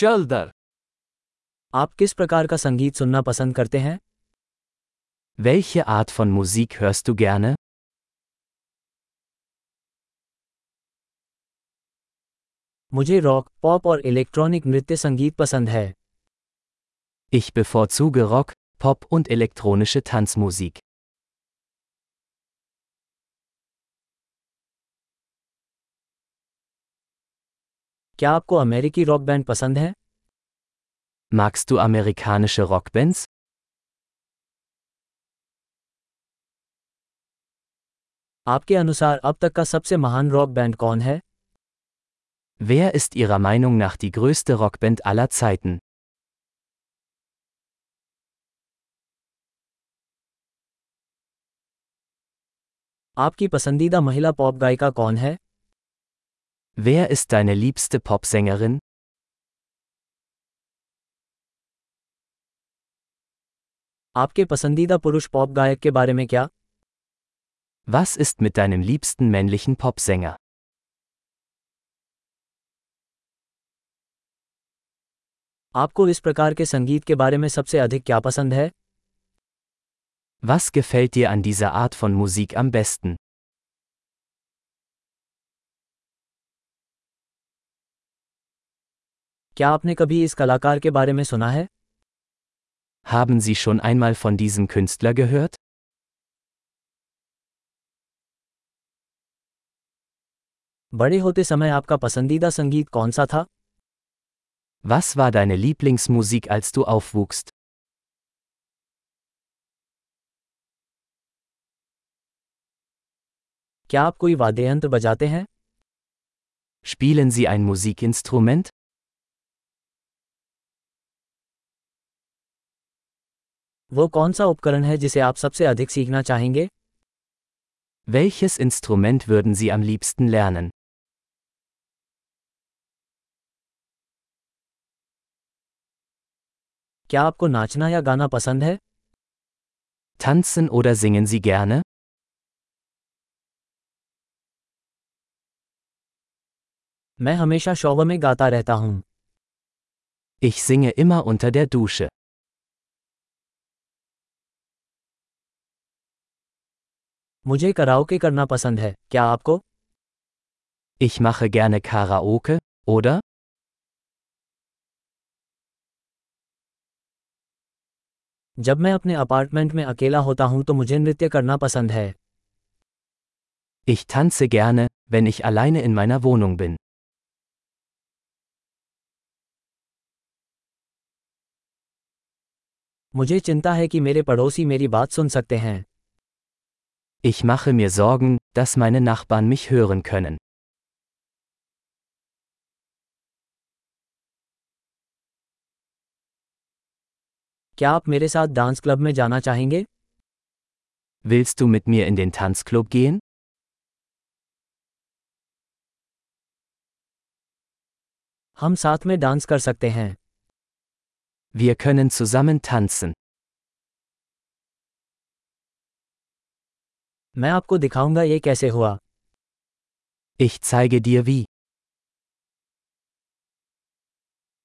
चल दर आप किस प्रकार का संगीत सुनना पसंद करते हैं Welche Art von Musik hörst du gerne? मुझे रॉक पॉप और इलेक्ट्रॉनिक नृत्य संगीत पसंद है Ich bevorzuge Rock, Pop und elektronische Tanzmusik. क्या आपको अमेरिकी रॉक बैंड पसंद है Magst du amerikanische Rockbands? आपके अनुसार अब तक का सबसे महान रॉक बैंड कौन है Wer ist Ihrer Meinung nach die größte Rockband aller Zeiten? आपकी पसंदीदा महिला पॉप गायिका कौन है Wer ist deine liebste Popsängerin? आपके पसंदीदा पुरुष पॉप गायक के बारे में क्या Was ist mit deinem liebsten männlichen Popsänger? आपको इस प्रकार के संगीत के बारे में सबसे अधिक क्या पसंद है Was gefällt dir an dieser Art von Musik am besten? क्या आपने कभी इस कलाकार के बारे में सुना है Haben Sie schon einmal von diesem Künstler gehört? बड़े होते समय आपका पसंदीदा संगीत कौन सा था Was war deine Lieblingsmusik, als du aufwuchst? क्या आप कोई वाद्य यंत्र बजाते हैं Spielen Sie ein Musikinstrument? वो कौन सा उपकरण है जिसे आप सबसे अधिक सीखना चाहेंगे Welches Instrument würden Sie am liebsten lernen? क्या आपको नाचना या गाना पसंद है Tanzen oder singen Sie gerne? मैं हमेशा शौव में गाता रहता हूँ Ich singe immer unter der Dusche. मुझे कराओके करना पसंद है क्या आपको Ich mache gerne Karaoke, oder? जब मैं अपने अपार्टमेंट में अकेला होता हूँ तो मुझे नृत्य करना पसंद है Ich tanze gerne, wenn ich alleine in meiner Wohnung bin. मुझे चिंता है कि मेरे पड़ोसी मेरी बात सुन सकते हैं Ich mache mir Sorgen, dass meine Nachbarn mich hören können. क्या आप मेरे साथ डांस क्लब में जाना चाहेंगे Willst du mit mir in den Tanzclub gehen? हम साथ में डांस कर सकते हैं Wir können zusammen tanzen. मैं आपको दिखाऊंगा ये कैसे हुआ Ich zeige dir wie.